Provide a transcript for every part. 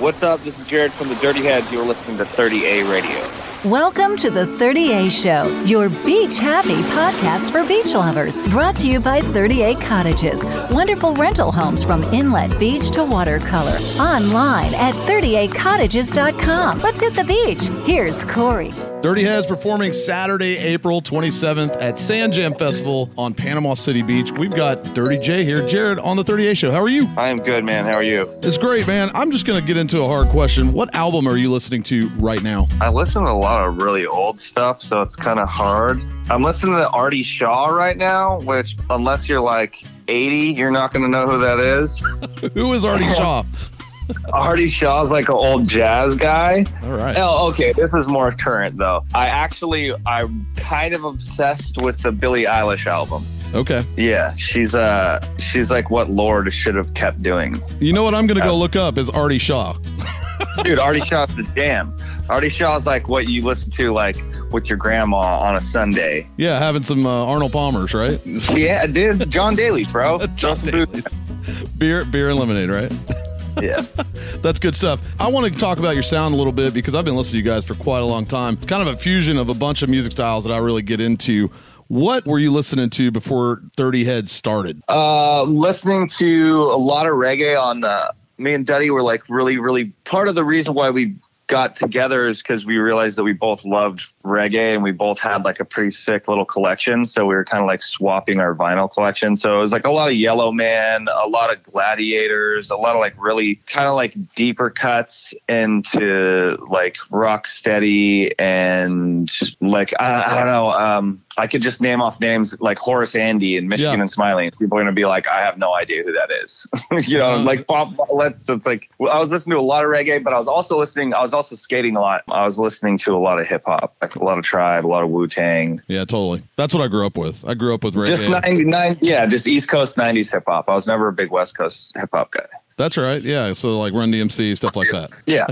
What's up? This is Jared from the Dirty Heads. You're listening to 30A Radio. Welcome to the 30A Show, your beach happy podcast for beach lovers. Brought to you by 30A Cottages, wonderful rental homes from inlet beach to watercolor. Online at 30acottages.com. Let's hit the beach. Here's Corey. Dirty Heads performing Saturday, April 27th at Sand Jam Festival on Panama City Beach. We've got Dirty J here. Jared on the 30A Show. How are you? I am good, man. How are you? It's great, man. I'm just going to get into a hard question. What album are you listening to right now? I listen to a lot of really old stuff, so it's kind of hard. I'm listening to Artie Shaw right now, which, unless you're like 80, you're not going to know who that is. Who is Artie Shaw? Artie Shaw's like an old jazz guy. All right. Oh, okay. This is more current though. I actually, I'm kind of obsessed with the Billie Eilish album. Okay. Yeah, she's uh, she's like what Lorde should have kept doing. You know what I'm going to go look up is Artie Shaw. Dude, Artie Shaw's the jam. Artie Shaw's like what you listen to like with your grandma on a Sunday. Yeah, having some uh, Arnold Palmers, right? Yeah, dude. John Daly, bro. John Daly's. Beer, beer and lemonade, right? Yeah. That's good stuff. I want to talk about your sound a little bit because I've been listening to you guys for quite a long time. It's kind of a fusion of a bunch of music styles that I really get into. What were you listening to before Dirty Heads started? Uh, listening to a lot of reggae on. Uh, me and Duddy were like really, really part of the reason why we got together is because we realized that we both loved reggae and we both had like a pretty sick little collection. So we were kind of like swapping our vinyl collection. So it was like a lot of Yellowman, a lot of Gladiators, a lot of like really kind of like deeper cuts into like rock steady and like I, I don't know. Um, I could just name off names like Horace Andy and Michigan Yeah. and Smiley. People are gonna be like, I have no idea who that is. you know, Uh-huh. like Bob. So it's like well, I was listening to a lot of reggae, but I was also listening. I was also skating a lot. I was listening to a lot of hip hop, like a lot of Tribe, a lot of Wu Tang. Yeah, totally. That's what I grew up with. I grew up with reggae. Just 99, yeah, just East Coast 90s hip hop. I was never a big West Coast hip hop guy. That's right. Yeah. So like Run DMC, stuff like that. Yeah.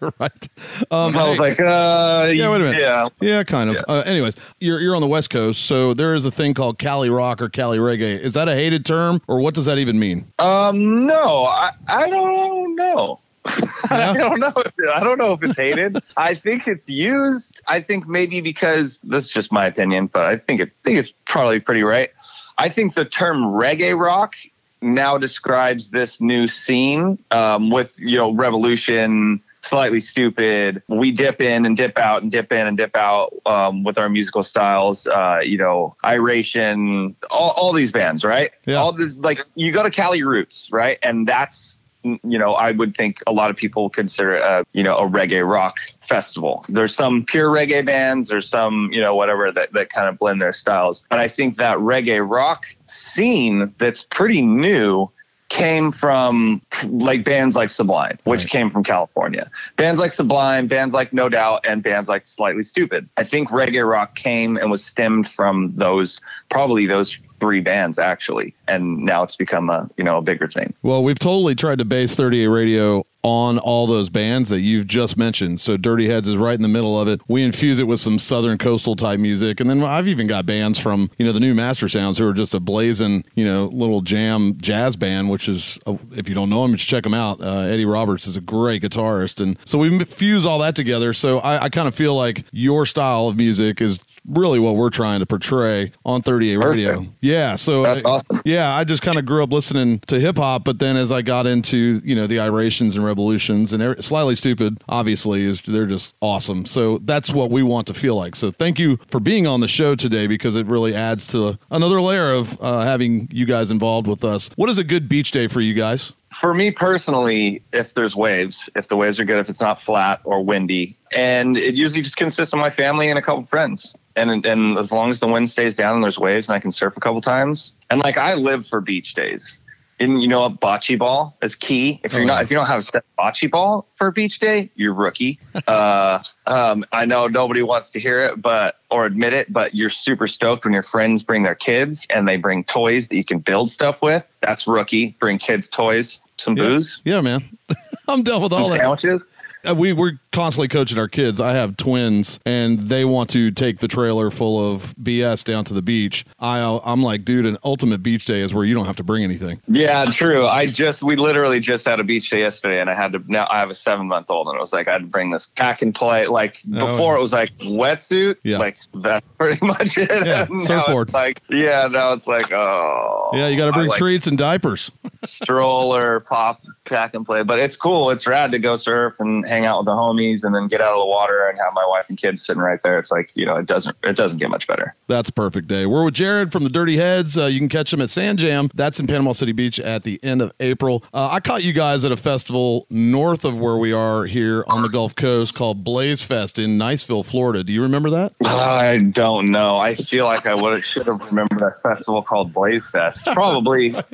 right. Um, I was hey- like, uh, Yeah, wait a minute. Yeah. Yeah, kind of. Yeah. Uh, anyways, you're you're on the West Coast, so there is a thing called Cali rock or Cali reggae. Is that a hated term, or what does that even mean? Um, no, I, I don't know. Yeah? I don't know. If, I don't know if it's hated. I think it's used. I think maybe because this is just my opinion, but I think it think it's probably pretty right. I think the term reggae rock now describes this new scene um, with you know Rebelution Slightly Stoopid. We dip in and dip out and dip in and dip out um, with our musical styles uh, you know iration all, all these bands right? Yeah. all this like you go to cali roots right? And that's you know i would think a lot of people consider it a you know a reggae rock festival. There's some pure reggae bands there's some you know whatever that, that kind of blend their styles. But i think that reggae rock scene that's pretty new came from like bands like Sublime, which Right. came from California. Bands like Sublime, bands like No Doubt, and bands like Slightly Stoopid. I think reggae rock came and was stemmed from those, probably those three bands actually, and now it's become a you know a bigger thing. Well, we've totally tried to base 30A Radio on all those bands that you've just mentioned. So Dirty Heads is right in the middle of it. We infuse it with some southern coastal type music, and then I've even got bands from you know the New Mastersounds who are just a blazing you know little jam jazz band, which is uh, if you don't know them, just check them out. Uh, Eddie Roberts is a great guitarist, and so we fuse all that together. So I, I kind of feel like your style of music is really what we're trying to portray on 30A Radio. Yeah, so That's awesome. yeah, I just kind of grew up listening to hip hop, but then as I got into you know the Irations and Rebelutions and every, Slightly Stoopid, obviously is they're just awesome. So that's what we want to feel like. So thank you for being on the show today because it really adds to another layer of uh, having you guys involved with us. What is a good beach day for you guys? For me personally, if there's waves, if the waves are good, if it's not flat or windy, and it usually just consists of my family and a couple friends. And and as long as the wind stays down and there's waves and I can surf a couple times, and like I live for beach days. And you know a bocce ball is key. If you're Oh, not, if you don't have a set bocce ball for a beach day, you're rookie. uh, um, I know nobody wants to hear it, but or admit it, but you're super stoked when your friends bring their kids and they bring toys that you can build stuff with. That's rookie. Bring kids toys, some Yeah. booze, Yeah, man, I'm done with some all that. sandwiches. Uh, we we're constantly coaching our kids. I have twins, and they want to take the trailer full of BS down to the beach. I I'm like, dude, an ultimate beach day is where you don't have to bring anything. Yeah, true. I just we literally just had a beach day yesterday, and I had to now I have a seven month old, and it was like I had to bring this pack and play. Like before, yeah. it was like wetsuit. Yeah. like that's pretty much it. Yeah, surfboard. Like yeah, now it's like oh Yeah, you got to I bring like treats and diapers. stroller, pop, pack and play. But it's cool. It's rad to go surf and hang out with the homies, and then get out of the water and have my wife and kids sitting right there. It's like you know, it doesn't it doesn't get much better. That's a perfect day. We're with Jared from the Dirty Heads. Uh, you can catch him at Sand Jam. That's in Panama City Beach at the end of April. Uh, I caught you guys at a festival north of where we are here on the Gulf Coast called Blaze Fest in Niceville, Florida. Do you remember that? I don't know. I feel like I would should have remembered a festival called Blaze Fest. Probably.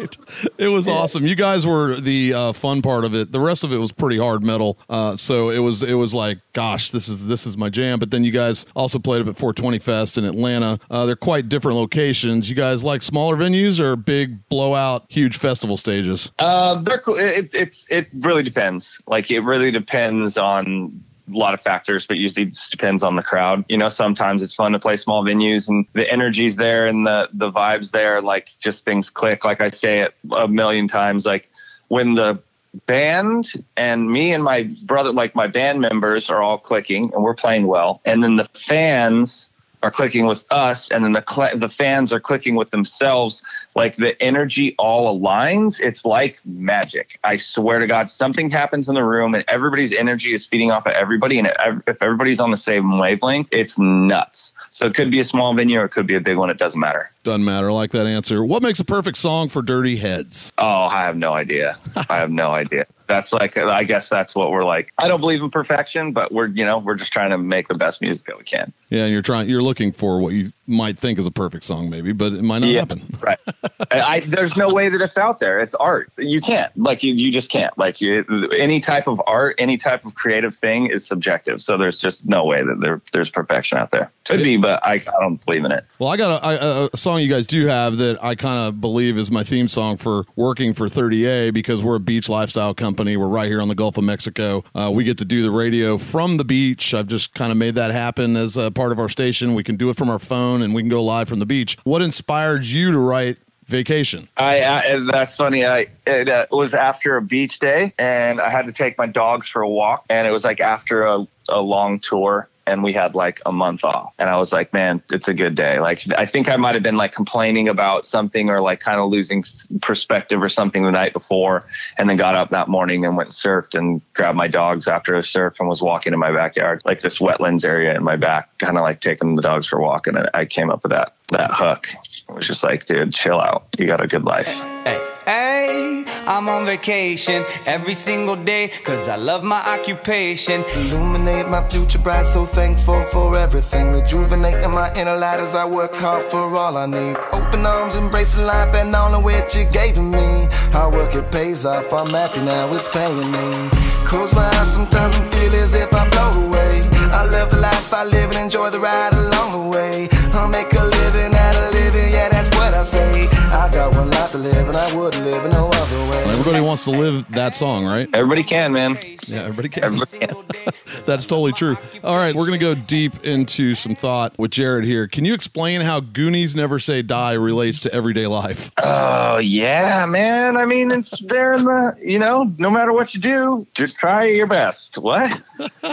It was awesome. You guys were the uh, fun part of it. The rest of it was pretty hard metal. Uh, so it was it was like, gosh, this is this is my jam. But then you guys also played up at 420 Fest in Atlanta. Uh, they're quite different locations. You guys like smaller venues or big blowout, huge festival stages? Uh, they're cool. It, it's it really depends. Like it really depends on a lot of factors, but usually just depends on the crowd. You know, sometimes it's fun to play small venues and the energy's there and the the vibes there. Like just things click. Like I say it a million times. Like when the band and me and my brother, like my band members, are all clicking and we're playing well, and then the fans are clicking with us and then the cl- the fans are clicking with themselves like the energy all aligns it's like magic i swear to god something happens in the room and everybody's energy is feeding off of everybody and if everybody's on the same wavelength it's nuts so it could be a small venue or it could be a big one it doesn't matter Doesn't matter. I like that answer. What makes a perfect song for Dirty Heads? oh i have no idea i have no idea that's like i guess that's what we're like i don't believe in perfection but we're you know we're just trying to make the best music that we can Yeah, you're trying. You're looking for what you might think is a perfect song, maybe, but it might not happen. Right. I, there's no way that it's out there. It's art. You can't. Like you, you just can't. Like you, any type of art, any type of creative thing is subjective. So there's just no way that there, there's perfection out there. Could be, but I, I don't believe in it. Well, I got a song you guys do have that I kind of believe is my theme song for working for 30A because we're a beach lifestyle company. We're right here on the Gulf of Mexico. Uh, we get to do the radio from the beach. I've just kind of made that happen as a part of our station. We can do it from our phone and we can go live from the beach. What inspired you to write Vacation? I, I that's funny. I it uh, was after a beach day, and I had to take my dogs for a walk, and it was like after a, a long tour. And we had like a month off, and I was like, "Man, it's a good day." Like, I think I might have been like complaining about something, or like kind of losing perspective, or something the night before, and then got up that morning and went and surfed, and grabbed my dogs after a surf, and was walking in my backyard, like this wetlands area in my back, kind of like taking the dogs for a walk, and I came up with that that hook. It was just like, dude, chill out. You got a good life. Hey, hey, I'm on vacation every single day, cause I love my occupation. Illuminate my future bright, so thankful for everything. Rejuvenating my inner light as I work hard for all I need. Open arms, embracing life and all of which you gave me. Hard work, it pays off. I'm happy now, it's paying me. Close my eyes sometimes I feel as if I float away. I love the life I live and enjoy the ride along the way. I'll make a living out of living, yeah, that's what I say. I got one to live and I wouldn't live in no other way. Everybody wants to live that song, right? Everybody can, man. Yeah, everybody can. Everybody can. That's totally true. All right, we're going to go deep into some thought with Jared here. Can you explain how Goonies Never Say Die relates to everyday life? Oh yeah, man. I mean, it's there in the you know, no matter what you do, just try your best. What?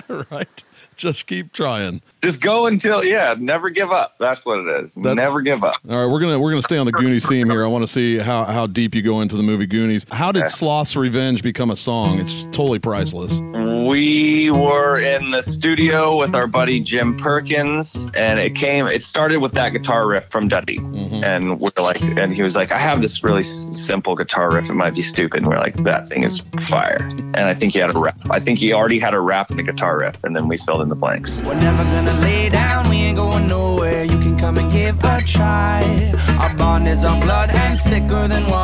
right. Just keep trying. Just go until yeah, never give up. That's what it is. That- never give up. All right, we're gonna we're gonna stay on the Goonies theme here. I want to see how how deep you go into the movie Goonies. How did Sloth's Revenge become a song? It's totally priceless. We were in the studio with our buddy Jim Perkins, and it came. It started with that guitar riff from Duddy, mm-hmm. and we're like, and he was like, "I have this really s- simple guitar riff. It might be stupid." And we're like, "That thing is fire." And I think he had a rap. I think he already had a rap in the guitar riff, and then we filled in the blanks. We're never gonna lay down, we ain't going nowhere. You can come and give a try. Our bond is our blood and thicker than water,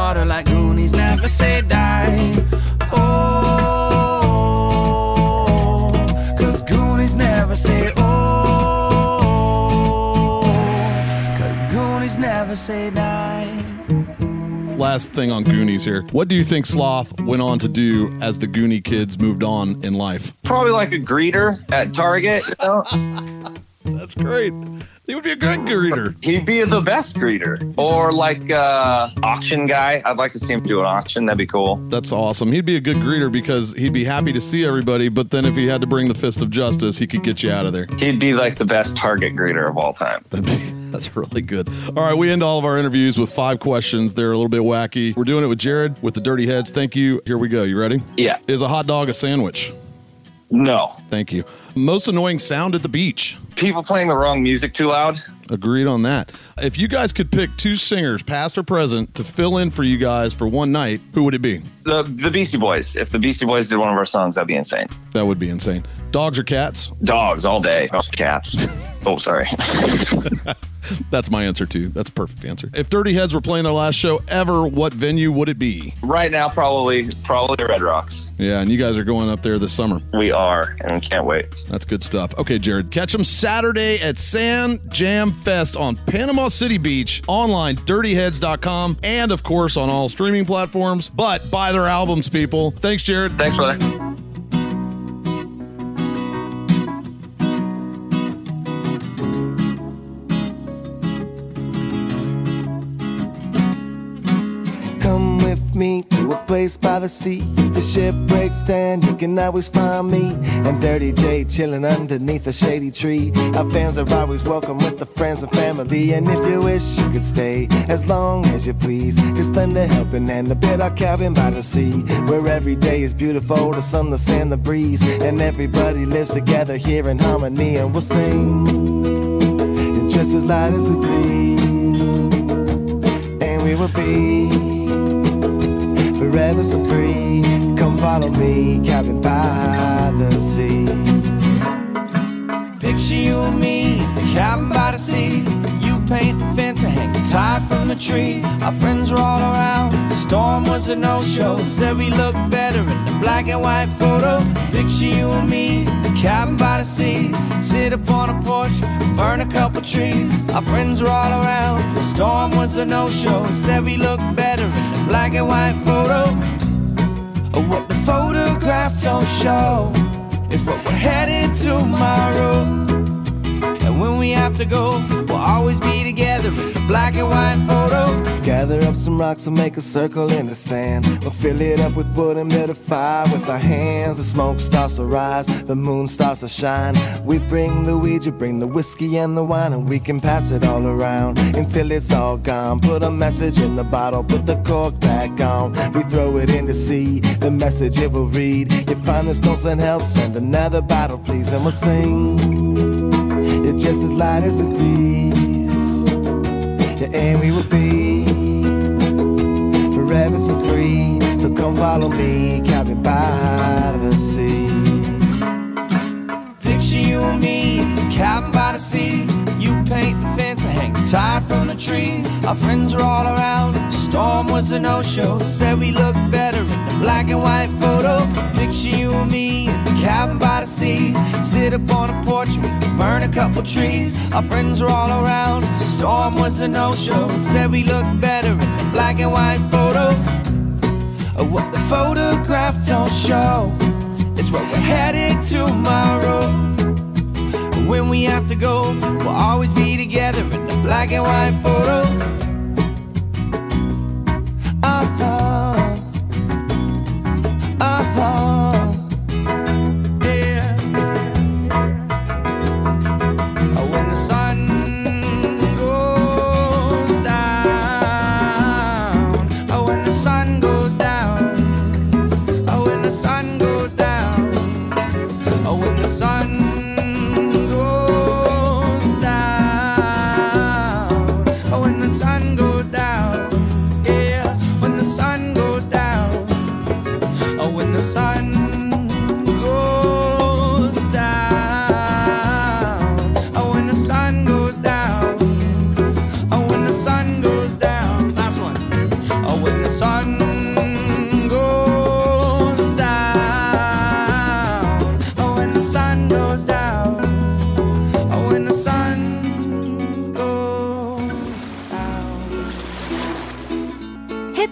last thing on Goonies here. What do you think Sloth went on to do as the Goonie kids moved on in life? Probably like a greeter at Target. You know? That's great. He would be a good greeter. He'd be the best greeter. Or like uh auction guy. I'd like to see him do an auction. That'd be cool. That's awesome. He'd be a good greeter because he'd be happy to see everybody, but then if he had to bring the fist of justice, he could get you out of there. He'd be like the best Target greeter of all time. That's really good. All right, we end all of our interviews with five questions. They're a little bit wacky. We're doing it with Jared with the Dirty Heads. Thank you. Here we go. You ready? Yeah. Is a hot dog a sandwich? No. Thank you. Most annoying sound at the beach? People playing the wrong music too loud. Agreed on that. If you guys could pick two singers, past or present, to fill in for you guys for one night, who would it be? The the Beastie Boys. If the Beastie Boys did one of our songs, that'd be insane. That would be insane. Dogs or cats? Dogs all day. Oh, cats. oh, sorry. That's my answer too. That's a perfect answer. If Dirty Heads were playing their last show ever, what venue would it be? right now, probably probably Red Rocks. Yeah, and you guys are going up there this summer. We are, and can't wait. That's good stuff. Okay, Jared, catch them Saturday at Sand Jam Fest on Panama City Beach, online, dirtyheads.com, and of course on all streaming platforms. But buy their albums, people. Thanks, Jared. Thanks, brother. Place by the sea. If the ship breaks down, you can always find me and Dirty J chilling underneath a shady tree. Our fans are always welcome with the friends and family. And if you wish, you could stay as long as you please. Just lend a helping hand, a bit our cabin by the sea, where every day is beautiful. The sun, the sand, the breeze, and everybody lives together here in harmony. And we'll sing just as loud as we please, and we will be forever so free. Come follow me, cabin by the sea. Picture you and me, the cabin by the sea. You paint the fence and hang a tie from the tree. Our friends were all around. The storm was a no-show. Said we looked better in the black and white photo. Picture you and me, the cabin by the sea. Sit upon a porch, burn a couple trees. Our friends were all around. The storm was a no-show. Said we looked better black and white photo. Oh, what the photographs don't show is what we're headed tomorrow. We have to go, we'll always be together black and white photo. Gather up some rocks and make a circle in the sand. We'll fill it up with wood and build a fire with our hands. The smoke starts to rise, the moon starts to shine. We bring the you bring the whiskey and the wine, and we can pass it all around until it's all gone. Put a message in the bottle, put the cork back on. We throw it in the sea, the message it will read. You find the stones and help, send another bottle, please, and we'll sing. Just as light as we please. Yeah, and we will be forever so free. So come follow me, cabin by the sea. Picture you and me, cabin by the sea. You paint the fence and hang the tie from the tree. Our friends are all around. Storm was a no-show. Said we looked better black and white photo. Picture you and me in the cabin by the sea. Sit upon a porch, we burn a couple trees. Our friends are all around. Storm was a no-show. Said we looked better in the black and white photo. Oh, what the photographs don't show is where we're headed tomorrow. When we have to go, we'll always be together in the black and white photo.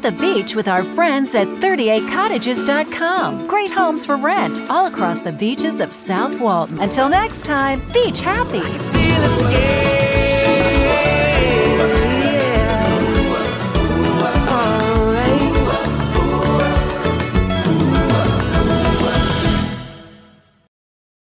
The beach with our friends at 30acottages.com. Great homes for rent all across the beaches of South Walton. Until next time, beach happy.